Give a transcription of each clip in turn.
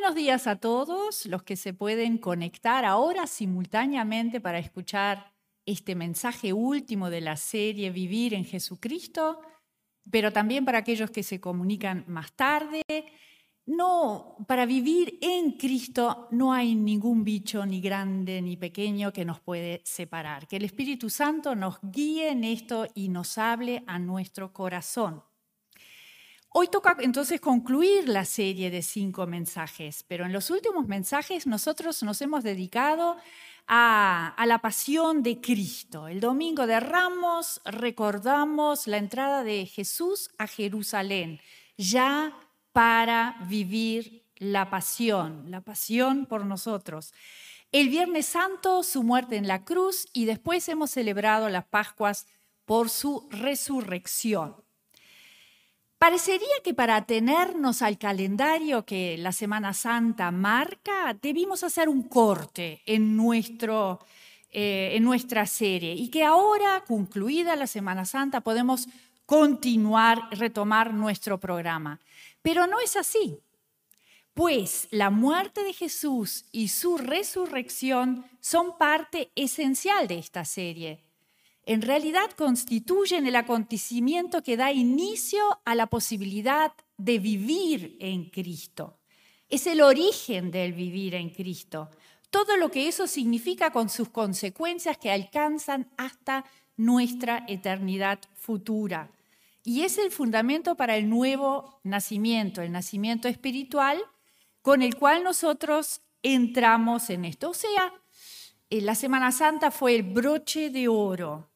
buenos días a todos los que se pueden conectar ahora simultáneamente para escuchar este mensaje último de la serie Vivir en Jesucristo, pero también para aquellos que se comunican más tarde. No, para vivir en Cristo no hay ningún bicho ni grande ni pequeño que nos puede separar. Que el Espíritu Santo nos guíe en esto y nos hable a nuestro corazón. Hoy toca entonces concluir la serie de cinco mensajes, pero en los últimos mensajes nosotros nos hemos dedicado a, la pasión de Cristo. El domingo de Ramos recordamos la entrada de Jesús a Jerusalén, ya para vivir la pasión, la pasión por nosotros. El Viernes Santo, su muerte en la cruz y después hemos celebrado las Pascuas por su resurrección. Parecería que para atenernos al calendario que la Semana Santa marca, debimos hacer un corte en, nuestro, eh, en nuestra serie y que ahora, concluida la Semana Santa, podemos continuar, retomar nuestro programa. Pero no es así, pues la muerte de Jesús y su resurrección son parte esencial de esta serie en realidad constituyen el acontecimiento que da inicio a la posibilidad de vivir en Cristo. Es el origen del vivir en Cristo. Todo lo que eso significa con sus consecuencias que alcanzan hasta nuestra eternidad futura. Y es el fundamento para el nuevo nacimiento, el nacimiento espiritual, con el cual nosotros entramos en esto. O sea, eh, la Semana Santa fue el broche de oro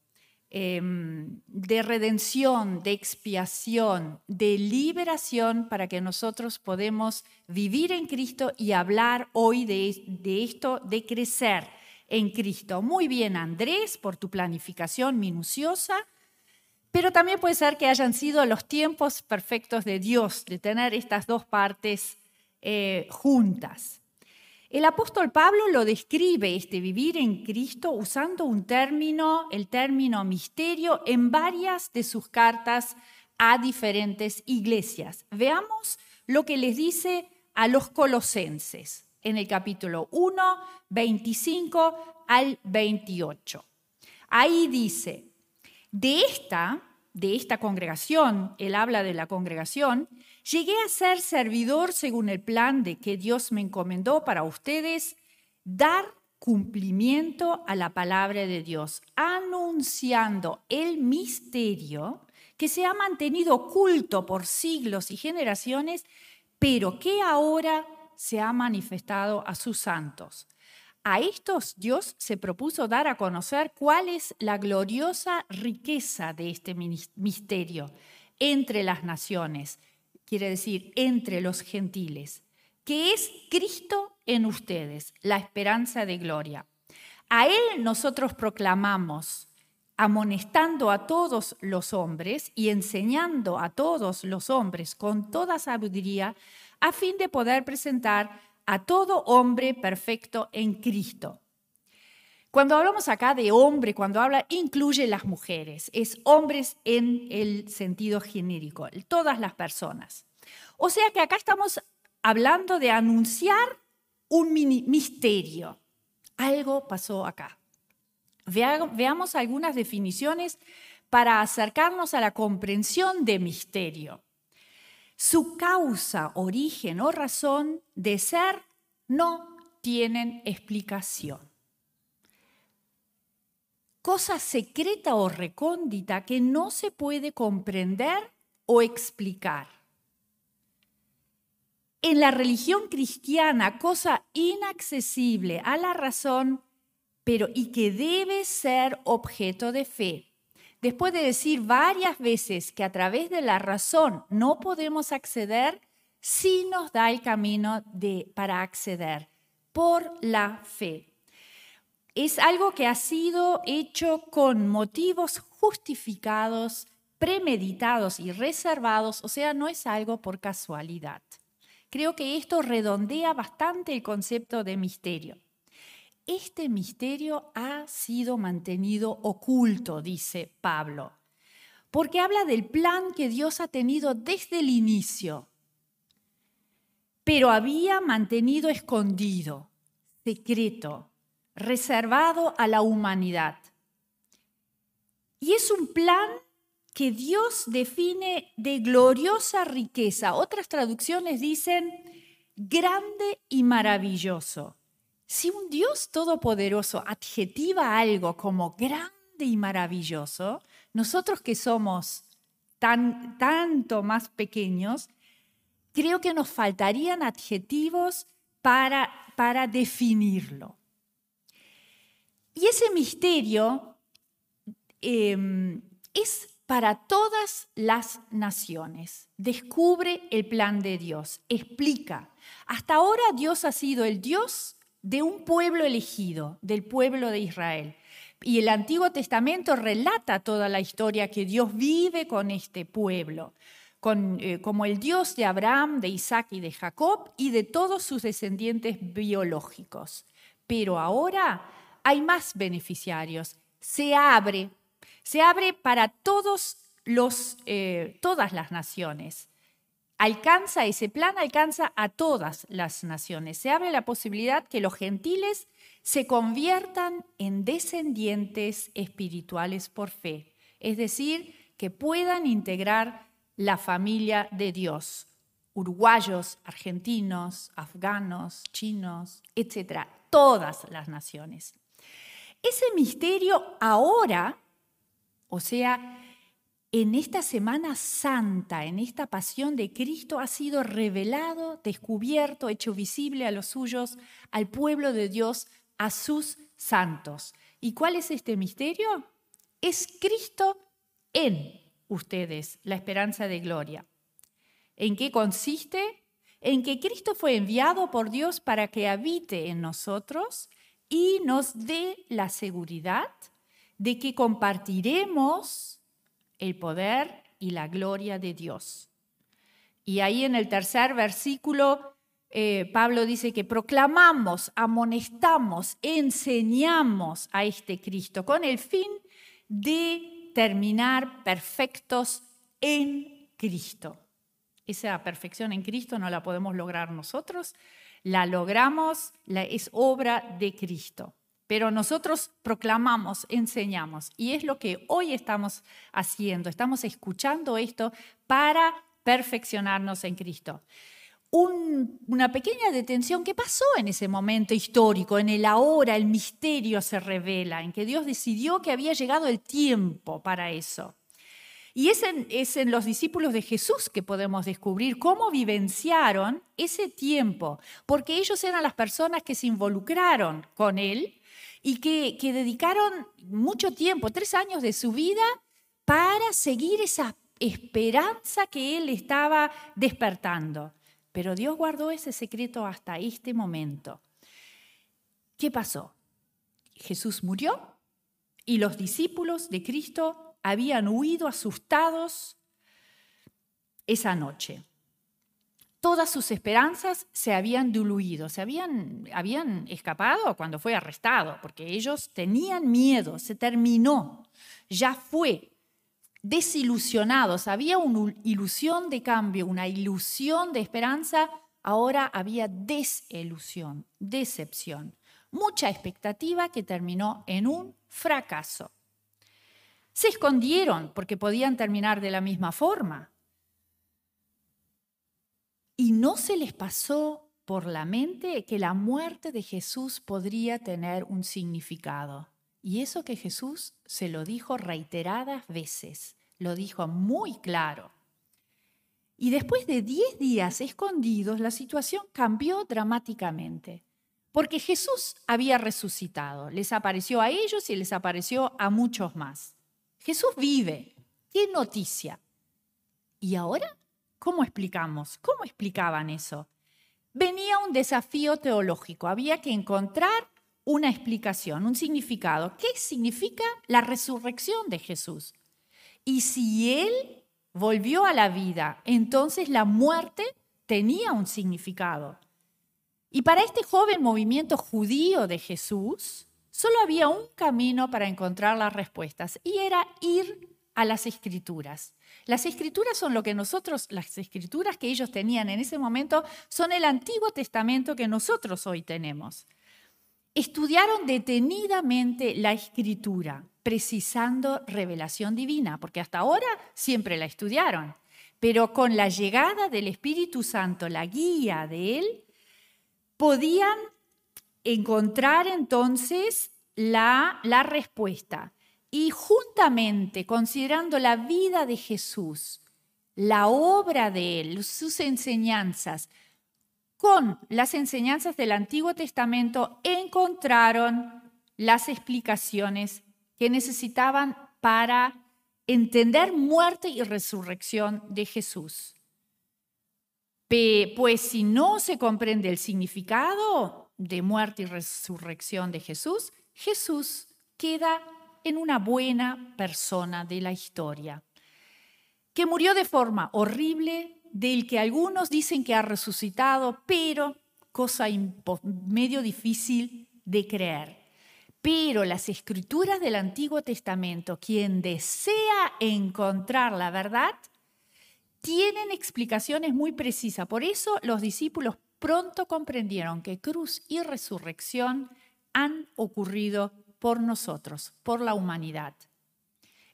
Em, de redención, de expiación, de liberación para que nosotros podemos vivir en Cristo y hablar hoy de, esto, de crecer en Cristo. Muy bien, Andrés, por tu planificación minuciosa, pero también puede ser que hayan sido los tiempos perfectos de Dios, de tener estas dos partes eh, juntas. El apóstol Pablo lo describe, este vivir en Cristo, usando un término, el término misterio, en varias de sus cartas a diferentes iglesias. Veamos lo que les dice a los colosenses en el capítulo 1, 25 al 28. Ahí dice, de esta, de esta congregación, él habla de la congregación, Llegué a ser servidor según el plan de que Dios me encomendó para ustedes, dar cumplimiento a la palabra de Dios, anunciando el misterio que se ha mantenido oculto por siglos y generaciones, pero que ahora se ha manifestado a sus santos. A estos Dios se propuso dar a conocer cuál es la gloriosa riqueza de este misterio entre las naciones quiere decir entre los gentiles, que es Cristo en ustedes, la esperanza de gloria. A Él nosotros proclamamos, amonestando a todos los hombres y enseñando a todos los hombres con toda sabiduría, a fin de poder presentar a todo hombre perfecto en Cristo. Cuando hablamos acá de hombre, cuando habla, incluye las mujeres, es hombres en el sentido genérico, todas las personas. O sea que acá estamos hablando de anunciar un misterio. Algo pasó acá. veamos algunas definiciones para acercarnos a la comprensión de misterio. Su causa, origen o razón de ser no tienen explicación cosa secreta o recóndita que no se puede comprender o explicar. En la religión cristiana, cosa inaccesible a la razón, pero y que debe ser objeto de fe. Después de decir varias veces que a través de la razón no podemos acceder, sí nos da el camino de, para acceder por la fe es algo que ha sido hecho con motivos justificados, premeditados y reservados, o sea, no es algo por casualidad. Creo que esto redondea bastante el concepto de misterio. Este misterio ha sido mantenido oculto, dice Pablo, porque habla del plan que Dios ha tenido desde el inicio pero había mantenido escondido, secreto, reservado a la humanidad. Y es un plan que Dios define de gloriosa riqueza. Otras traducciones dicen grande y maravilloso. Si un Dios todopoderoso adjetiva algo como grande y maravilloso, nosotros que somos tan, tanto más pequeños, creo que nos faltarían adjetivos para, para definirlo. Y ese misterio em, es para todas las naciones. Descubre el plan de Dios, explica. Hasta ahora Dios ha sido el Dios de un pueblo elegido, del pueblo de Israel. Y el Antiguo Testamento relata toda la historia que Dios vive con este pueblo, eh, como el Dios de Abraham, de Isaac y de Jacob y de todos sus descendientes biológicos. Pero ahora hay más beneficiarios. Se abre, se abre para todos los, eh, todas las naciones. Alcanza ese plan, alcanza a todas las naciones. Se abre la posibilidad que los gentiles se conviertan en descendientes espirituales por fe, es decir, que puedan integrar la familia de Dios, uruguayos, argentinos, afganos, chinos, etcétera, todas las naciones. Ese misterio ahora, o sea, en esta Semana Santa, en esta pasión de Cristo, ha sido revelado, descubierto, hecho visible a los suyos, al pueblo de Dios a sus santos. ¿Y cuál es este misterio? Es Cristo en ustedes, la esperanza de gloria. ¿En qué consiste? En que Cristo fue enviado por Dios para que habite en nosotros y nos dé la seguridad de que compartiremos el poder y la gloria de Dios. Y ahí en el tercer versículo eh, Pablo dice que proclamamos, amonestamos, enseñamos a este Cristo con el fin de terminar perfectos en Cristo. Esa perfección en Cristo no la podemos lograr nosotros, la logramos, la, es obra de Cristo. Pero nosotros proclamamos, enseñamos, y es lo que hoy estamos haciendo. Estamos escuchando esto para perfeccionarnos en Cristo una pequeña detención. ¿Qué pasó en ese momento histórico? En el ahora, el misterio se revela, en que Dios decidió que había llegado el tiempo para eso. Y es en, los discípulos de Jesús que podemos descubrir cómo vivenciaron ese tiempo, porque ellos eran las personas que se involucraron con Él y que, que dedicaron mucho tiempo, tres años de su vida, para seguir esa esperanza que Él estaba despertando. Pero Dios guardó ese secreto hasta este momento. ¿Qué pasó? Jesús murió y los discípulos de Cristo habían huido asustados esa noche. Todas sus esperanzas se habían diluido, se habían, habían escapado cuando fue arrestado, porque ellos tenían miedo, se terminó, ya fue, desilusionados, había una ilusión de cambio, una ilusión de esperanza, ahora había desilusión, decepción, mucha expectativa que terminó en un fracaso. Se escondieron porque podían terminar de la misma forma. Y no se les pasó por la mente que la muerte de Jesús podría tener un significado. Y eso que Jesús se lo dijo reiteradas veces, lo dijo muy claro. Y después de diez días escondidos, la situación cambió dramáticamente, porque Jesús había resucitado, les apareció a ellos y les apareció a muchos más. Jesús vive. ¿Qué noticia? ¿Y ahora? ¿Cómo explicamos? ¿Cómo explicaban eso? Venía un desafío teológico, había que encontrar una explicación, un significado. ¿Qué significa la resurrección de Jesús? Y si Él volvió a la vida, entonces la muerte tenía un significado. Y para este joven movimiento judío de Jesús, solo había un camino para encontrar las respuestas y era ir a las escrituras. Las escrituras son lo que nosotros, las escrituras que ellos tenían en ese momento, son el Antiguo Testamento que nosotros hoy tenemos. Estudiaron detenidamente la escritura, precisando revelación divina, porque hasta ahora siempre la estudiaron, pero con la llegada del Espíritu Santo, la guía de Él, podían encontrar entonces la, la respuesta. Y juntamente, considerando la vida de Jesús, la obra de Él, sus enseñanzas, con las enseñanzas del Antiguo Testamento, encontraron las explicaciones que necesitaban para entender muerte y resurrección de Jesús. Pues si no se comprende el significado de muerte y resurrección de Jesús, Jesús queda en una buena persona de la historia, que murió de forma horrible, del que algunos dicen que ha resucitado, pero cosa medio difícil de creer. Pero las escrituras del Antiguo Testamento, quien desea encontrar la verdad, tienen explicaciones muy precisas. Por eso los discípulos pronto comprendieron que cruz y resurrección han ocurrido por nosotros, por la humanidad.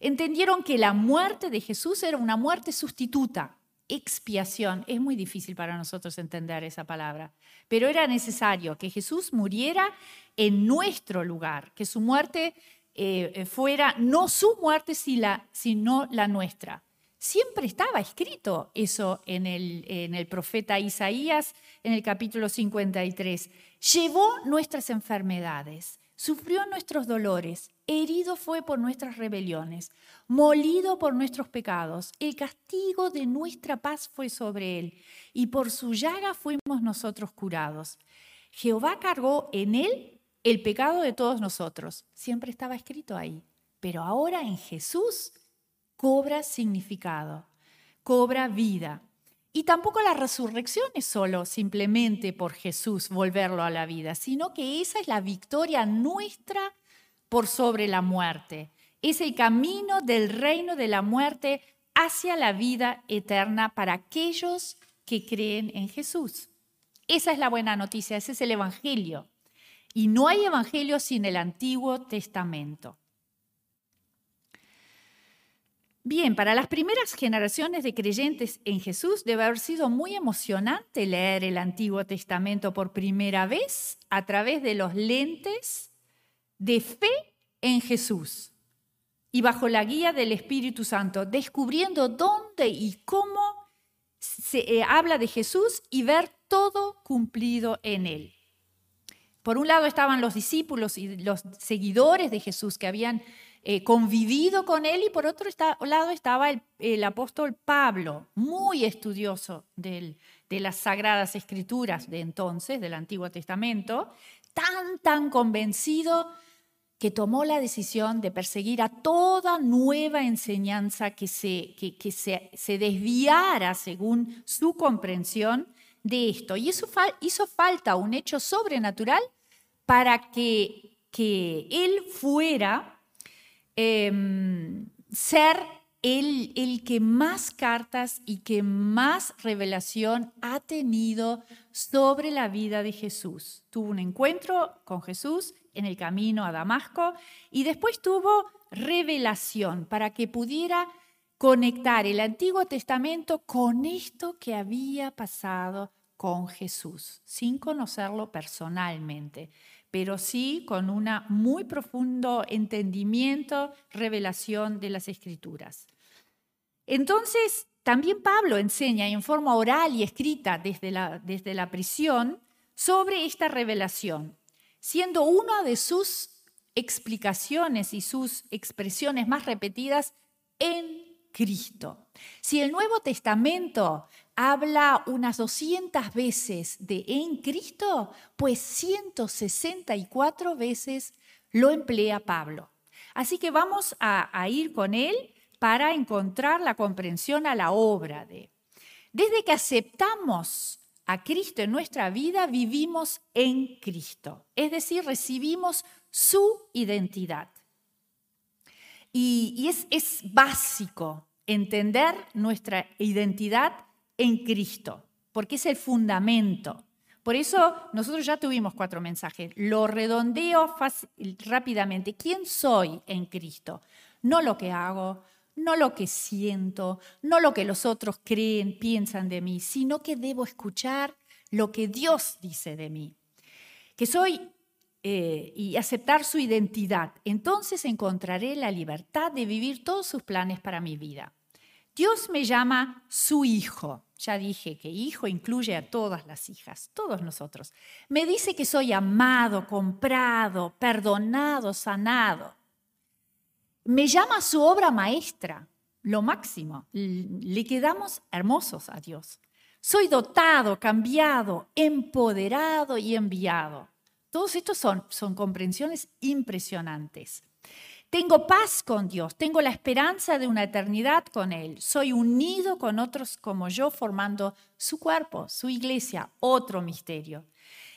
Entendieron que la muerte de Jesús era una muerte sustituta, expiación. Es muy difícil para nosotros entender esa palabra, pero era necesario que Jesús muriera en nuestro lugar, que su muerte eh, fuera no su muerte, sino la nuestra. Siempre estaba escrito eso en el, profeta Isaías en el capítulo 53. Llevó nuestras enfermedades, sufrió nuestros dolores, herido fue por nuestras rebeliones, molido por nuestros pecados. El castigo de nuestra paz fue sobre él, y por su llaga fuimos nosotros curados. Jehová cargó en él el pecado de todos nosotros. Siempre estaba escrito ahí. Pero ahora en Jesús cobra significado, cobra vida. Y tampoco la resurrección es solo simplemente por Jesús volverlo a la vida, sino que esa es la victoria nuestra por sobre la muerte. Es el camino del reino de la muerte hacia la vida eterna para aquellos que creen en Jesús. Esa es la buena noticia, ese es el Evangelio. Y no hay Evangelio sin el Antiguo Testamento. Bien, para las primeras generaciones de creyentes en Jesús debe haber sido muy emocionante leer el Antiguo Testamento por primera vez a través de los lentes de fe en Jesús y bajo la guía del Espíritu Santo, descubriendo dónde y cómo se eh, habla de Jesús y ver todo cumplido en él. Por un lado estaban los discípulos y los seguidores de Jesús que habían eh, convivido con él y por otro lado estaba el, apóstol Pablo, muy estudioso de las sagradas escrituras de entonces, del Antiguo Testamento, tan, tan convencido que tomó la decisión de perseguir a toda nueva enseñanza que se, que, se, se, desviara según su comprensión de esto. Y eso hizo falta un hecho sobrenatural para que, que él fuera Em, ser el, el que más cartas y que más revelación ha tenido sobre la vida de Jesús. Tuvo un encuentro con Jesús en el camino a Damasco y después tuvo revelación para que pudiera conectar el Antiguo Testamento con esto que había pasado con Jesús, sin conocerlo personalmente pero sí con un muy profundo entendimiento, revelación de las escrituras. Entonces, también Pablo enseña en forma oral y escrita desde la, desde la prisión sobre esta revelación, siendo una de sus explicaciones y sus expresiones más repetidas en Cristo. Si el Nuevo Testamento habla unas 200 veces de en Cristo, pues 164 veces lo emplea Pablo. Así que vamos a, ir con él para encontrar la comprensión a la obra de. Desde que aceptamos a Cristo en nuestra vida, vivimos en Cristo, es decir, recibimos su identidad. Y, es, es básico entender nuestra identidad en Cristo, porque es el fundamento. Por eso nosotros ya tuvimos cuatro mensajes. Lo redondeo rápidamente. ¿Quién soy en Cristo? No lo que hago, no lo que siento, no lo que los otros creen, piensan de mí, sino que debo escuchar lo que Dios dice de mí. Que soy eh, y aceptar su identidad. Entonces encontraré la libertad de vivir todos sus planes para mi vida. Dios me llama su hijo. Ya dije que hijo incluye a todas las hijas, todos nosotros. Me dice que soy amado, comprado, perdonado, sanado. Me llama su obra maestra, lo máximo. Le quedamos hermosos a Dios. Soy dotado, cambiado, empoderado y enviado. Todos estos son, son comprensiones impresionantes. Tengo paz con Dios, tengo la esperanza de una eternidad con Él. Soy unido con otros como yo formando su cuerpo, su iglesia, otro misterio.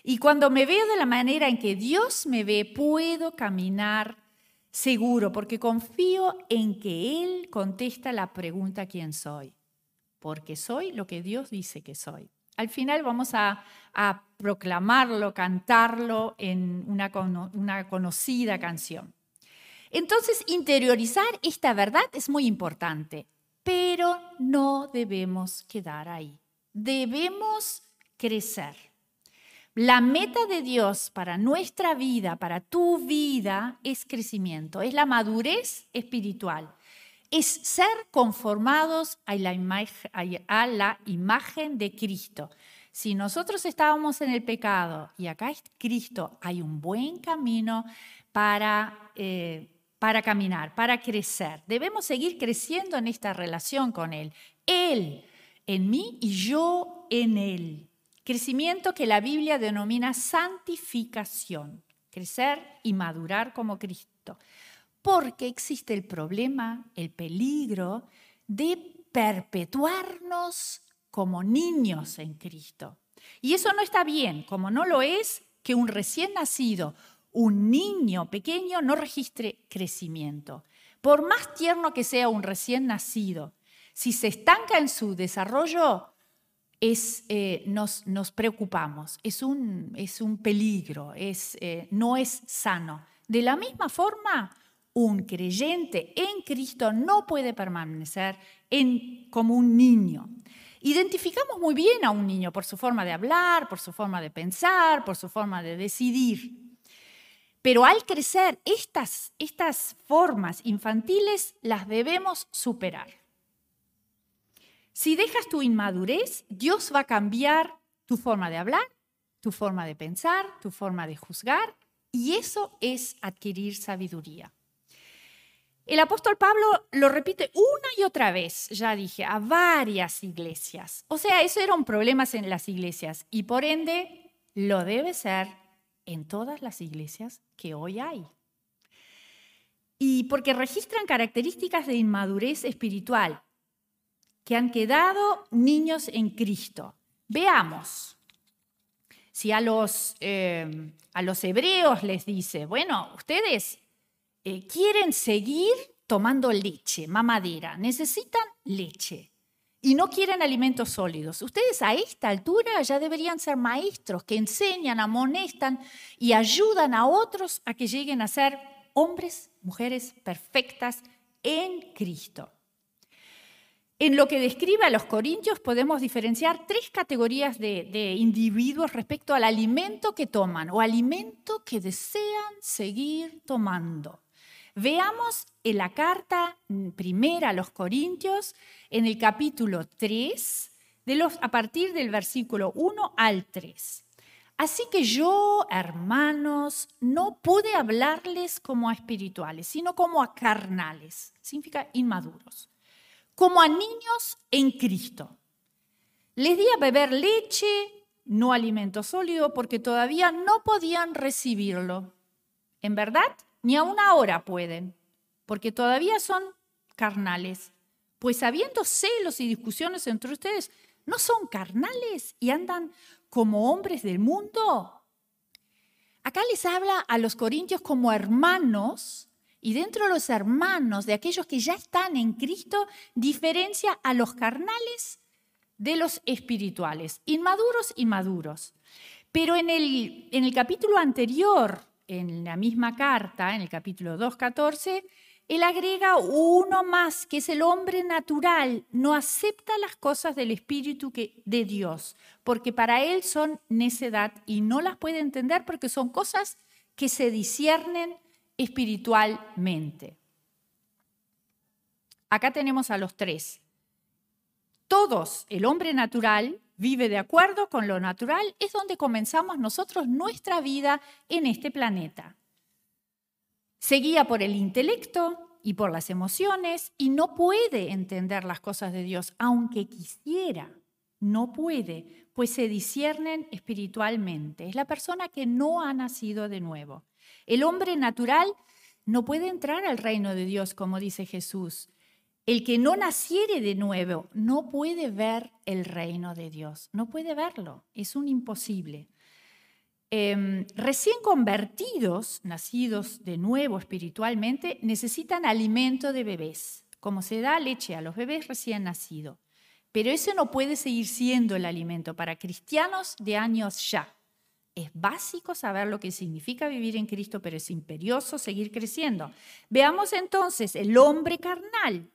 Y cuando me veo de la manera en que Dios me ve, puedo caminar seguro porque confío en que Él contesta la pregunta ¿quién soy? Porque soy lo que Dios dice que soy. Al final vamos a, proclamarlo, cantarlo en una conocida canción. Entonces, interiorizar esta verdad es muy importante, pero no debemos quedar ahí. Debemos crecer. La meta de Dios para nuestra vida, para tu vida, es crecimiento, es la madurez espiritual, es ser conformados a la, imagen, de Cristo. Si nosotros estábamos en el pecado y acá es Cristo, hay un buen camino para eh, para caminar, para crecer. Debemos seguir creciendo en esta relación con Él. Él en mí y yo en Él. Crecimiento que la Biblia denomina santificación. Crecer y madurar como Cristo. Porque existe el problema, el peligro de perpetuarnos como niños en Cristo. Y eso no está bien, como no lo es que un recién nacido un niño pequeño no registre crecimiento. Por más tierno que sea un recién nacido, si se estanca en su desarrollo, es, eh, nos, preocupamos, es un, es un peligro, es, eh, no es sano. De la misma forma, un creyente en Cristo no puede permanecer en, como un niño. Identificamos muy bien a un niño por su forma de hablar, por su forma de pensar, por su forma de decidir. Pero al crecer, estas, estas formas infantiles las debemos superar. Si dejas tu inmadurez, Dios va a cambiar tu forma de hablar, tu forma de pensar, tu forma de juzgar, y eso es adquirir sabiduría. El apóstol Pablo lo repite una y otra vez, ya dije, a varias iglesias. O sea, eso eran problemas en las iglesias y por ende lo debe ser en todas las iglesias que hoy hay. Y porque registran características de inmadurez espiritual que han quedado niños en Cristo. Veamos. Si a los, eh, a los hebreos les dice, bueno, ustedes eh, quieren seguir tomando leche, mamadera, necesitan leche y no quieren alimentos sólidos. Ustedes a esta altura ya deberían ser maestros que enseñan, amonestan y ayudan a otros a que lleguen a ser hombres, mujeres perfectas en Cristo. En lo que describe a los corintios podemos diferenciar tres categorías de, de, individuos respecto al alimento que toman o alimento que desean seguir tomando. Veamos en la carta primera a los Corintios, en el capítulo 3, de los, a partir del versículo 1 al 3. Así que yo, hermanos, no pude hablarles como a espirituales, sino como a carnales, significa inmaduros, como a niños en Cristo. Les di a beber leche, no alimento sólido, porque todavía no podían recibirlo. En verdad, ni aún ahora pueden, porque todavía son carnales. Pues habiendo celos y discusiones entre ustedes, ¿no son carnales y andan como hombres del mundo? Acá les habla a los corintios como hermanos y dentro de los hermanos, de aquellos que ya están en Cristo, diferencia a los carnales de los espirituales, inmaduros, inmaduros. Pero en el, en el capítulo anterior, en la misma carta, en el capítulo 2.14, él agrega uno más, que es el hombre natural, no acepta las cosas del Espíritu de Dios, porque para él son necedad y no las puede entender porque son cosas que se disciernen espiritualmente. Acá tenemos a los tres. Todos, el hombre natural, vive de acuerdo con lo natural, es donde comenzamos nosotros nuestra vida en este planeta. Seguía por el intelecto y por las emociones y no puede entender las cosas de Dios, aunque quisiera. No puede, pues se disciernen espiritualmente. Es la persona que no ha nacido de nuevo. El hombre natural no puede entrar al reino de Dios, como dice Jesús. El que no naciere de nuevo no puede ver el reino de Dios, no puede verlo, es un imposible. Em, recién convertidos, nacidos de nuevo espiritualmente, necesitan alimento de bebés, como se da leche a los bebés recién nacidos. Pero ese no puede seguir siendo el alimento para cristianos de años ya. Es básico saber lo que significa vivir en Cristo, pero es imperioso seguir creciendo. Veamos entonces el hombre carnal.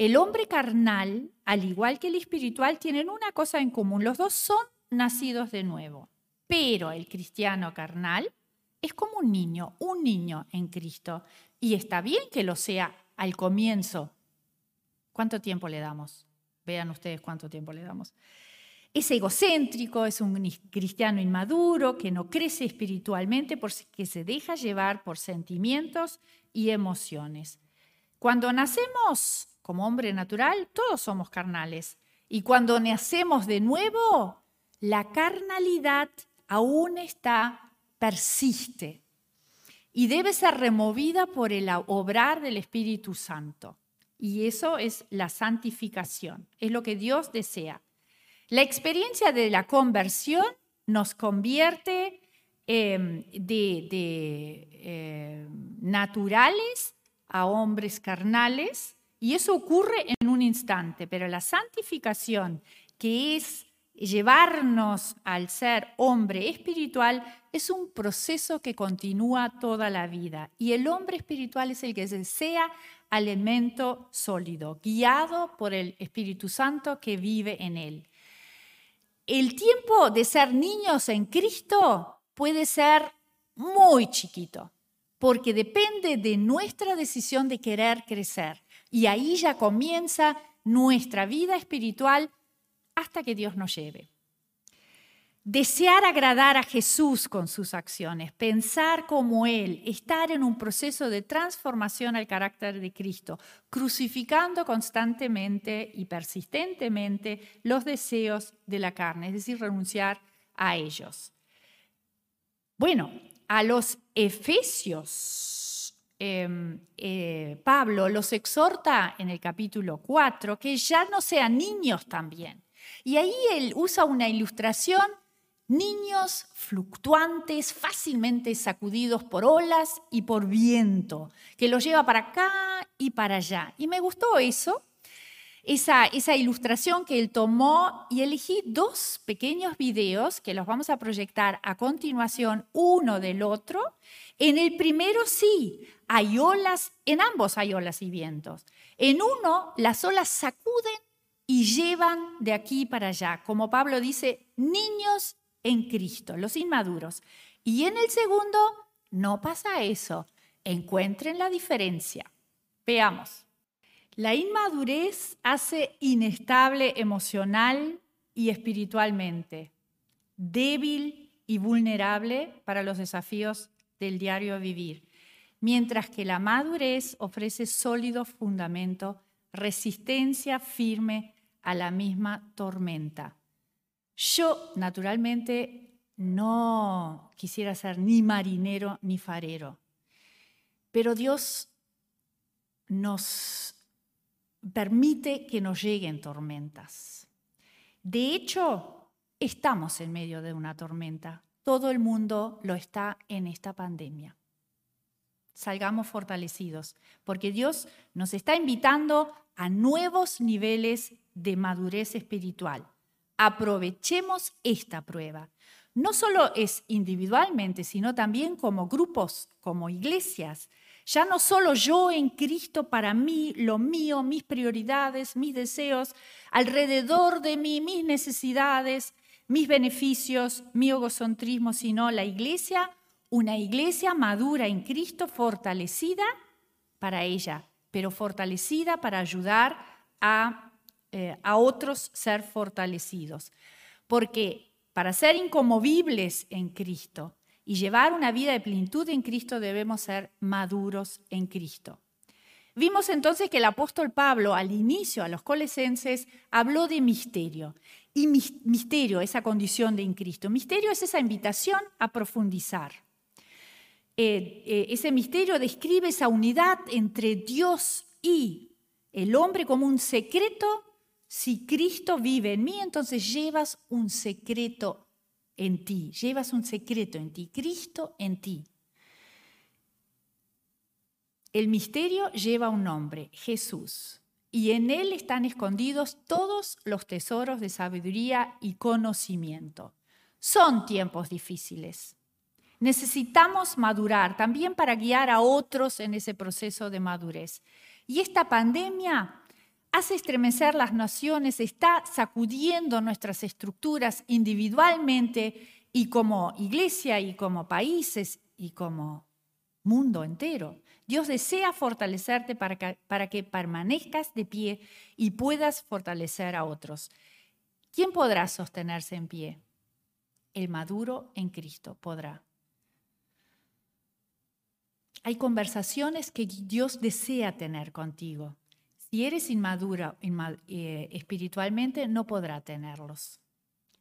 El hombre carnal, al igual que el espiritual, tienen una cosa en común. Los dos son nacidos de nuevo. Pero el cristiano carnal es como un niño, un niño en Cristo. Y está bien que lo sea al comienzo. ¿Cuánto tiempo le damos? Vean ustedes cuánto tiempo le damos. Es egocéntrico, es un cristiano inmaduro que no crece espiritualmente porque se deja llevar por sentimientos y emociones. Cuando nacemos como hombre natural, todos somos carnales. Y cuando nacemos de nuevo, la carnalidad aún está, persiste y debe ser removida por el obrar del Espíritu Santo. Y eso es la santificación, es lo que Dios desea. La experiencia de la conversión nos convierte em, de, em, naturales a hombres carnales y eso ocurre en un instante, pero la santificación, que es llevarnos al ser hombre espiritual es un proceso que continúa toda la vida. Y el hombre espiritual es el que desea alimento sólido, guiado por el Espíritu Santo que vive en él. El tiempo de ser niños en Cristo puede ser muy chiquito, porque depende de nuestra decisión de querer crecer. Y ahí ya comienza nuestra vida espiritual hasta que Dios nos lleve. Desear agradar a Jesús con sus acciones, pensar como Él, estar en un proceso de transformación al carácter de Cristo, crucificando constantemente y persistentemente los deseos de la carne, es decir, renunciar a ellos. Bueno, a los efesios, em, eh, Pablo los exhorta en el capítulo 4 que ya no sean niños también y ahí él usa una ilustración, niños fluctuantes, fácilmente sacudidos por olas y por viento, que los lleva para acá y para allá. Y me gustó eso, esa, esa ilustración que él tomó y elegí dos pequeños videos que los vamos a proyectar a continuación, uno del otro. En el primero sí, hay olas, en ambos hay olas y vientos. En uno las olas sacuden y llevan de aquí para allá, como Pablo dice, niños en Cristo, los inmaduros. Y en el segundo, no pasa eso. Encuentren la diferencia. Veamos. La inmadurez hace inestable emocional y espiritualmente, débil y vulnerable para los desafíos del diario vivir, mientras que la madurez ofrece sólido fundamento, resistencia firme a la misma tormenta. Yo, naturalmente, no quisiera ser ni marinero ni farero, pero Dios nos permite que nos lleguen tormentas. De hecho, estamos en medio de una tormenta. Todo el mundo lo está en esta pandemia. salgamos fortalecidos, porque Dios nos está invitando a nuevos niveles de madurez espiritual. Aprovechemos esta prueba. No solo es individualmente, sino también como grupos, como iglesias. Ya no solo yo en Cristo para mí, lo mío, mis prioridades, mis deseos, alrededor de mí, mis necesidades, mis beneficios, mi egocentrismo, sino la iglesia, una iglesia madura en Cristo, fortalecida para ella, pero fortalecida para ayudar a, eh, a otros ser fortalecidos. Porque para ser incomovibles en Cristo y llevar una vida de plenitud en Cristo debemos ser maduros en Cristo. Vimos entonces que el apóstol Pablo al inicio a los colosenses habló de misterio. Y misterio, esa condición de en Cristo. Misterio es esa invitación a profundizar. Eh, eh, ese misterio describe esa unidad entre Dios y el hombre como un secreto. Si Cristo vive en mí, entonces llevas un secreto en ti, llevas un secreto en ti, Cristo en ti. El misterio lleva un nombre, Jesús, y en él están escondidos todos los tesoros de sabiduría y conocimiento. Son tiempos difíciles. Necesitamos madurar también para guiar a otros en ese proceso de madurez. Y esta pandemia hace estremecer las naciones, está sacudiendo nuestras estructuras individualmente y como iglesia y como países y como mundo entero. Dios desea fortalecerte para que, para que permanezcas de pie y puedas fortalecer a otros. ¿Quién podrá sostenerse en pie? El maduro en Cristo podrá. Hay conversaciones que Dios desea tener contigo. Si eres inmadura eh, espiritualmente, no podrá tenerlos.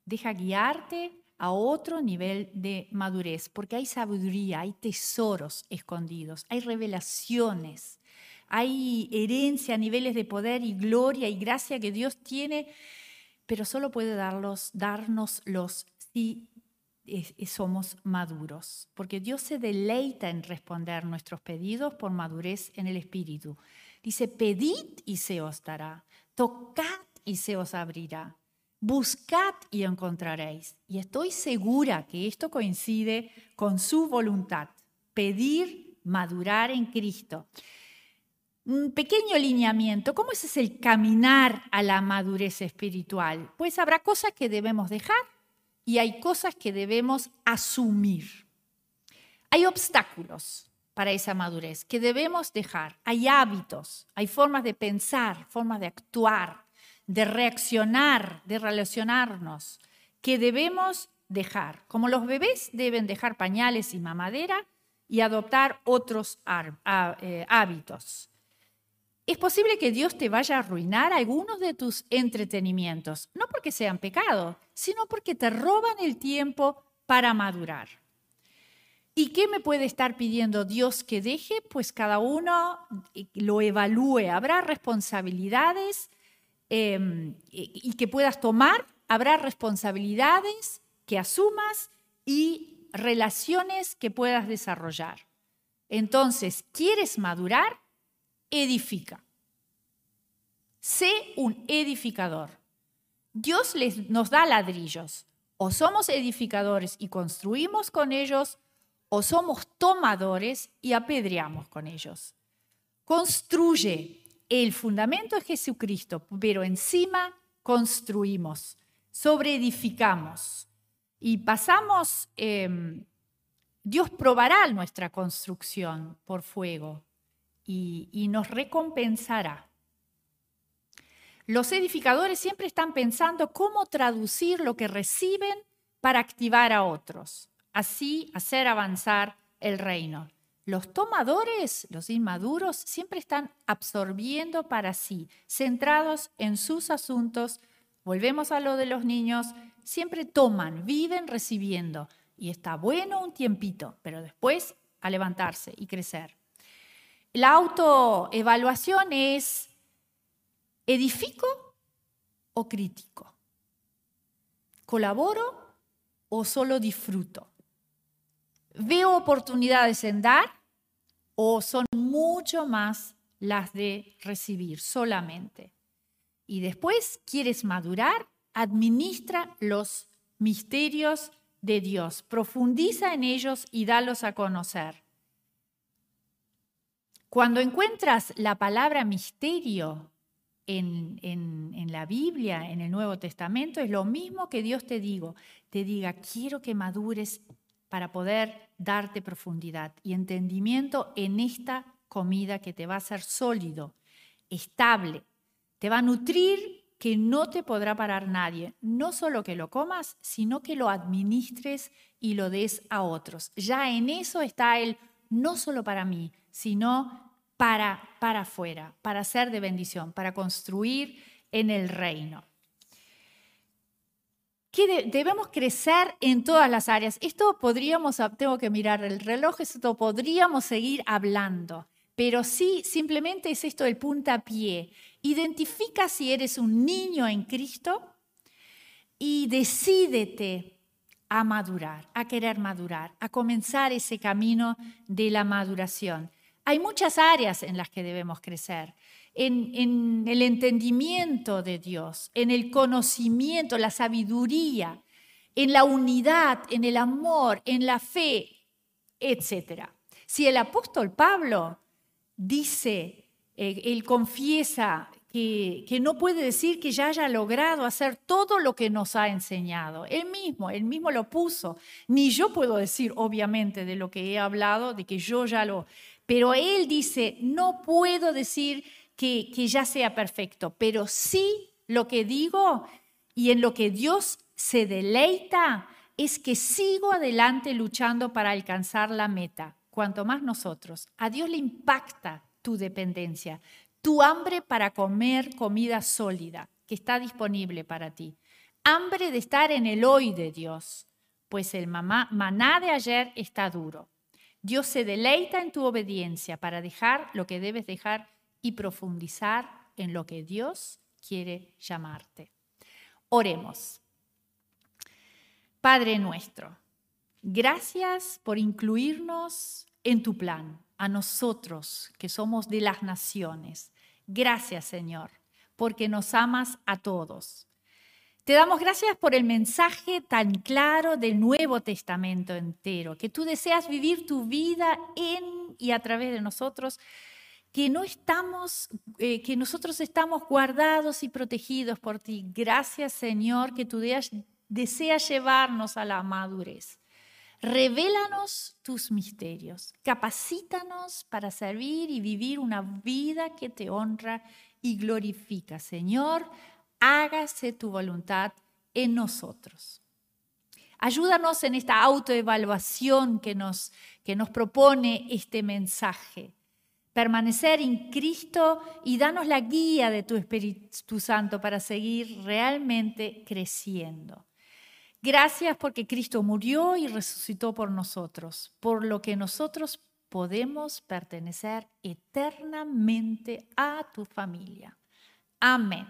Deja guiarte a otro nivel de madurez, porque hay sabiduría, hay tesoros escondidos, hay revelaciones, hay herencia, niveles de poder y gloria y gracia que Dios tiene, pero solo puede darlos, dárnoslos si somos maduros, porque Dios se deleita en responder nuestros pedidos por madurez en el Espíritu. Dice, pedid y se os dará, tocad y se os abrirá, buscad y encontraréis. Y estoy segura que esto coincide con su voluntad, pedir, madurar en Cristo. Un pequeño lineamiento, ¿cómo es el caminar a la madurez espiritual? Pues habrá cosas que debemos dejar y hay cosas que debemos asumir. Hay obstáculos para esa madurez que debemos dejar. Hay hábitos, hay formas de pensar, formas de actuar, de reaccionar, de relacionarnos, que debemos dejar. Como los bebés deben dejar pañales y mamadera y adoptar otros eh, hábitos. Es posible que Dios te vaya a arruinar algunos de tus entretenimientos, no porque sean pecado, sino porque te roban el tiempo para madurar. ¿Y qué me puede estar pidiendo Dios que deje? Pues cada uno eh, lo evalúe. Habrá responsabilidades em, y que puedas tomar, habrá responsabilidades que asumas y relaciones que puedas desarrollar. Entonces, ¿quieres madurar? edifica. Sé un edificador. Dios nos da ladrillos. O somos edificadores y construimos con ellos, o somos tomadores y apedreamos con ellos. Construye el fundamento de Jesucristo, pero encima construimos, sobreedificamos y pasamos, em, Dios probará nuestra construcción por fuego y, nos recompensará. Los edificadores siempre están pensando cómo traducir lo que reciben para activar a otros, así hacer avanzar el reino. Los tomadores, los inmaduros, siempre están absorbiendo para sí, centrados en sus asuntos. Volvemos a lo de los niños, siempre toman, viven recibiendo. Y está bueno un tiempito, pero después a levantarse y crecer. La autoevaluación es, ¿edifico o critico? ¿Colaboro o solo disfruto? ¿Veo oportunidades en dar o son mucho más las de recibir solamente. Y después quieres madurar, administra los misterios de Dios, profundiza en ellos y dalos a conocer. Cuando encuentras la palabra misterio en, en, la Biblia, en el Nuevo Testamento, es lo mismo que Dios te digo, te diga, quiero que madures para poder darte profundidad y entendimiento en esta comida que te va a ser sólido, estable, te va a nutrir que no te podrá parar nadie. No solo que lo comas, sino que lo administres y lo des a otros. Ya en eso está el no solo para mí, sino para para afuera, para ser de bendición, para construir en el reino. Debemos crecer en todas las áreas. Esto podríamos, tengo que mirar el reloj, esto podríamos seguir hablando, pero sí, simplemente es esto del puntapié. Identifica si eres un niño en Cristo y decídete a madurar, a querer madurar, a comenzar ese camino de la maduración. Hay muchas áreas en las que debemos crecer. En, el entendimiento de Dios, en el conocimiento, la sabiduría, en la unidad, en el amor, en la fe, etc. Si el apóstol Pablo dice eh, él confiesa que, que, no puede decir que ya haya logrado hacer todo lo que nos ha enseñado. Él mismo, él mismo lo puso. Ni yo puedo decir, obviamente, de lo que he hablado, de que yo ya lo... Pero él dice, no puedo decir que, ya sea perfecto, pero sí lo que digo y en lo que Dios se deleita es que sigo adelante luchando para alcanzar la meta. Cuanto más nosotros, a Dios le impacta tu dependencia, tu hambre para comer comida sólida que está disponible para ti, hambre de estar en el hoy de Dios, pues el mamá, maná de ayer está duro. Dios se deleita en tu obediencia para dejar lo que debes dejar y profundizar en lo que Dios quiere llamarte. Oremos. Padre nuestro, gracias por incluirnos en tu plan a nosotros que somos de las naciones. Gracias, Señor, porque nos amas a todos. Te damos gracias por el mensaje tan claro del Nuevo Testamento entero, que tú deseas vivir tu vida en y a través de nosotros, que no estamos, eh, que nosotros estamos guardados y protegidos por ti. Gracias, Señor, que tú deseas llevarnos a la madurez. Revélanos tus misterios, capacítanos para servir y vivir una vida que te honra y glorifica. Señor, hágase tu voluntad en nosotros. Ayúdanos en esta autoevaluación que nos, que nos propone este mensaje. Permanecer en Cristo y danos la guía de tu Espíritu Santo para seguir realmente creciendo. Gracias porque Cristo murió y resucitó por nosotros, por lo que nosotros podemos pertenecer eternamente a tu familia. Amén.